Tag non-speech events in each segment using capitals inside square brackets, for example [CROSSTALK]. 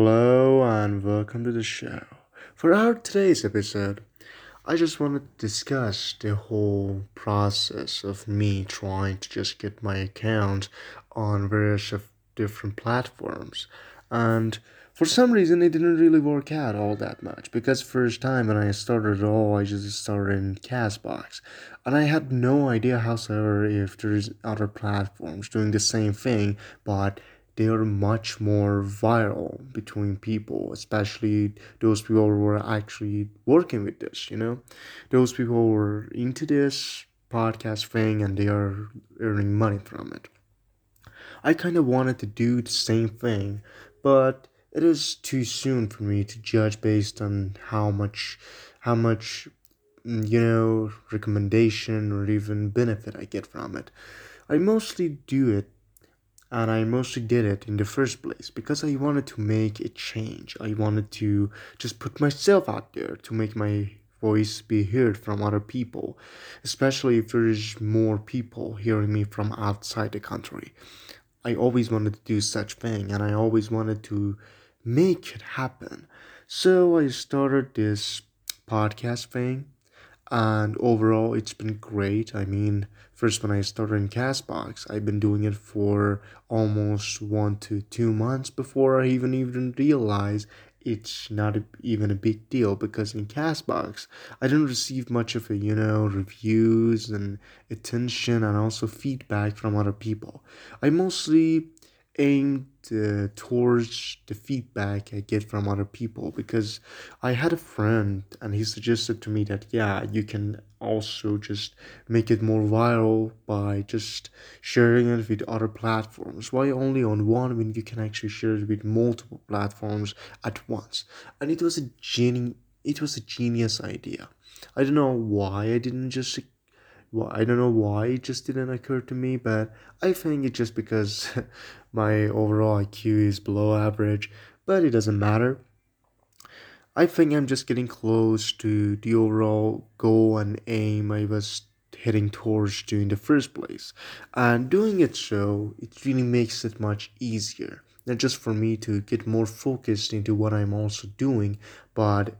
Hello and welcome to the show. For our today's episode, I just want to discuss the whole process of me trying to just get my account on various different platforms. And for some reason it didn't really work out all that much because first time when I started it all I just started in Castbox and I had no idea however if there's other platforms doing the same thing but they are much more viral between people, especially those people who are actually working with this, you know? Those people who are into this podcast thing and they are earning money from it. I kind of wanted to do the same thing, but it is too soon for me to judge based on how much how much mm, you know recommendation or even benefit I get from it. I mostly do it and I mostly did it in the first place because I wanted to make a change. I wanted to just put myself out there to make my voice be heard from other people, especially if there's more people hearing me from outside the country. I always wanted to do such thing and I always wanted to make it happen. So I started this podcast thing and overall it's been great. I mean first when i started in castbox i've been doing it for almost one to two months before i even even realized it's not a, even a big deal because in castbox i didn't receive much of a you know reviews and attention and also feedback from other people. I mostly aimed uh, towards the feedback I get from other people because I had a friend and he suggested to me that yeah you can also just make it more viral by just sharing it with other platforms. Why only on one when you can actually share it with multiple platforms at once? And it was a geni- it was a genius idea. I don't know why I didn't just well, I don't know why it just didn't occur to me, but I think it's just because [LAUGHS] my overall IQ is below average, but it doesn't matter. I think I'm just getting close to the overall goal and aim I was heading towards to in the first place. And doing it so, it really makes it much easier. Not just for me to get more focused into what I'm also doing, but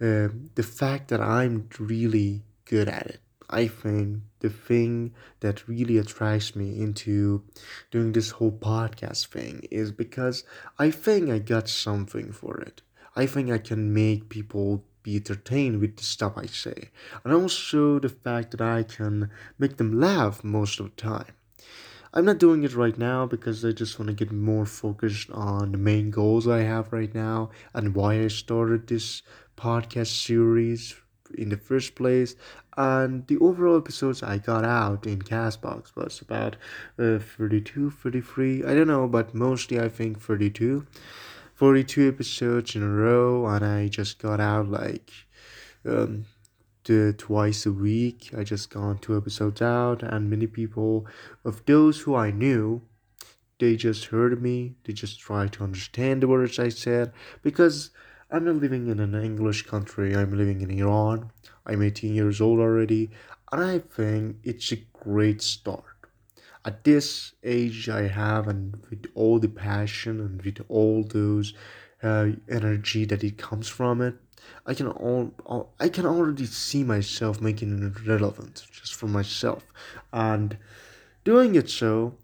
uh, the fact that I'm really good at it I think the thing that really attracts me into doing this whole podcast thing is because I think I got something for it. I think I can make people be entertained with the stuff I say, and also the fact that I can make them laugh most of the time. I'm not doing it right now because I just want to get more focused on the main goals I have right now and why I started this podcast series in the first place and the overall episodes i got out in castbox was about uh, 32 33 i don't know but mostly i think 32 42 episodes in a row and i just got out like um the, twice a week. I just got two episodes out and many people of those who i knew they just heard me. They just tried to understand the words i said because I'm not living in an English country, I'm living in Iran. I'm 18 years old already, and I think it's a great start. At this age I have, and with all the passion and with all those uh, energy that it comes from it, I can all, all I can already see myself making it relevant just for myself, and doing it so,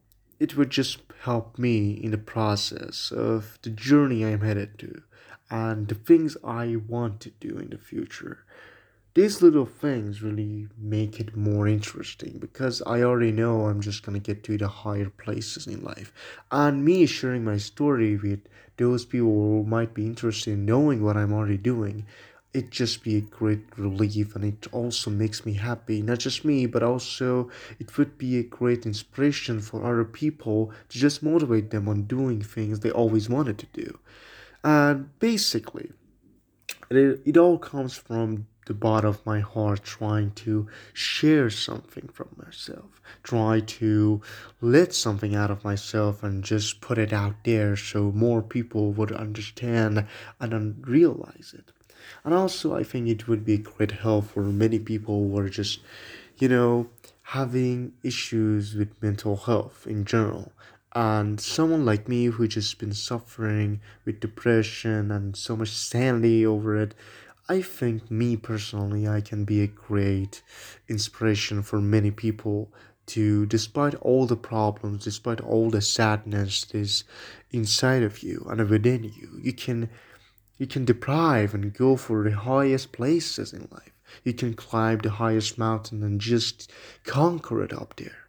it would just help me in the process of the journey I'm headed to and the things I want to do in the future. These little things really make it more interesting because I already know I'm just gonna get to the higher places in life. And me sharing my story with those people who might be interested in knowing what I'm already doing, it just be a great relief and it also makes me happy. Not just me, but also it would be a great inspiration for other people to just motivate them on doing things they always wanted to do. And basically, it, it all comes from the bottom of my heart trying to share something from myself, try to let something out of myself and just put it out there so more people would understand and realize it. And also, I think it would be a great help for many people who are just, you know, having issues with mental health in general. And someone like me who just been suffering with depression and so much sanity over it i think me personally i can be a great inspiration for many people to despite all the problems despite all the sadness that is inside of you and within you you can you can deprive and go for the highest places in life you can climb the highest mountain and just conquer it up there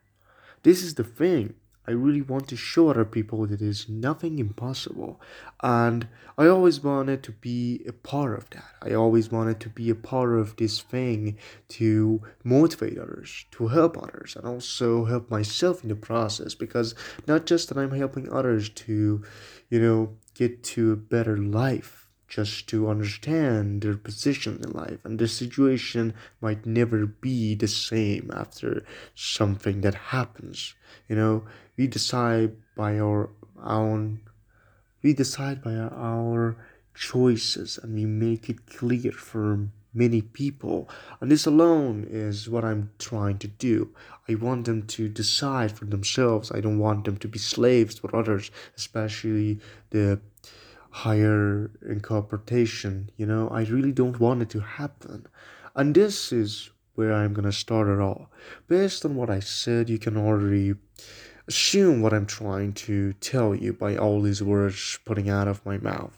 this is the thing I really want to show other people that there's nothing impossible. And I always wanted to be a part of that. I always wanted to be a part of this thing to motivate others, to help others, and also help myself in the process. Because not just that I'm helping others to, you know, get to a better life just to understand their position in life and the situation might never be the same after something that happens you know? We decide by our own we decide by our choices and we make it clear for many people. And this alone is what i'm trying to do. I want them to decide for themselves. I don't want them to be slaves for others especially the higher incorporation you know i really don't want it to happen and this is where i'm gonna start it all based on what i said you can already assume what I'm trying to tell you by all these words putting out of my mouth.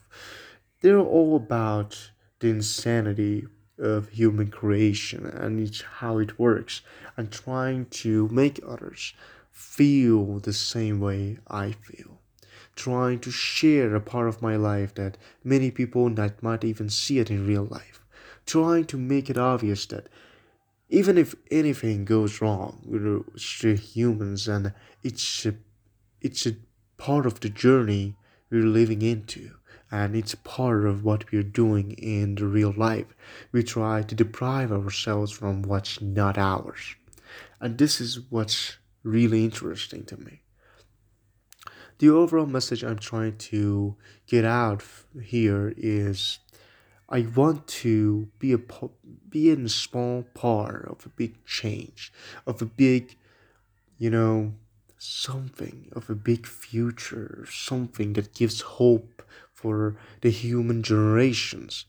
They're all about the insanity of human creation and it's how it works and trying to make others feel the same way I feel. Trying to share a part of my life that many people that might even see it in real life. Trying to make it obvious that even if anything goes wrong we're still humans and it's a, it's a part of the journey we're living into and it's part of what we're doing in the real life we try to deprive ourselves from what's not ours and this is what's really interesting to me the overall message i'm trying to get out here is I want to be a be in a small part of a big change, of a big, you know, something of a big future, something that gives hope for the human generations.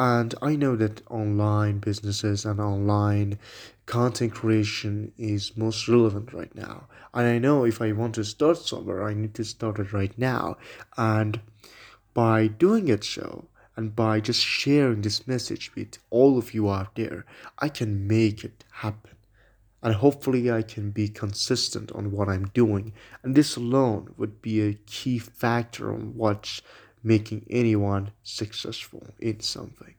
And I know that online businesses and online content creation is most relevant right now. And I know if I want to start somewhere, I need to start it right now. And by doing it so, and by just sharing this message with all of you out there, I can make it happen. And hopefully, I can be consistent on what I'm doing. And this alone would be a key factor on what's making anyone successful in something.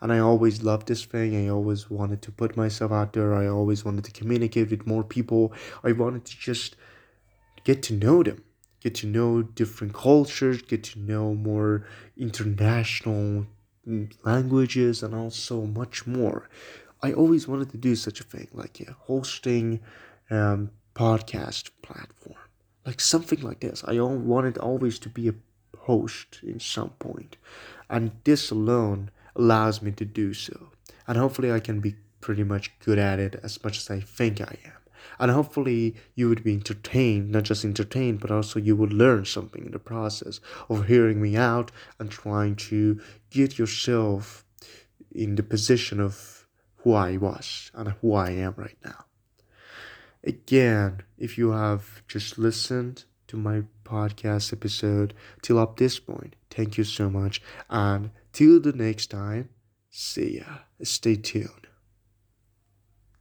And I always loved this thing. I always wanted to put myself out there. I always wanted to communicate with more people. I wanted to just get to know them get to know different cultures, get to know more international languages, and also much more. I always wanted to do such a thing, like a hosting um, podcast platform, like something like this. I wanted always to be a host in some point, and this alone allows me to do so. And hopefully, I can be pretty much good at it as much as I think I am. And hopefully you would be entertained not just entertained but also you would learn something in the process of hearing me out and trying to get yourself in the position of who I was and who I am right now. Again if you have just listened to my podcast episode till up this point. Thank you so much and till the next time see ya. Stay tuned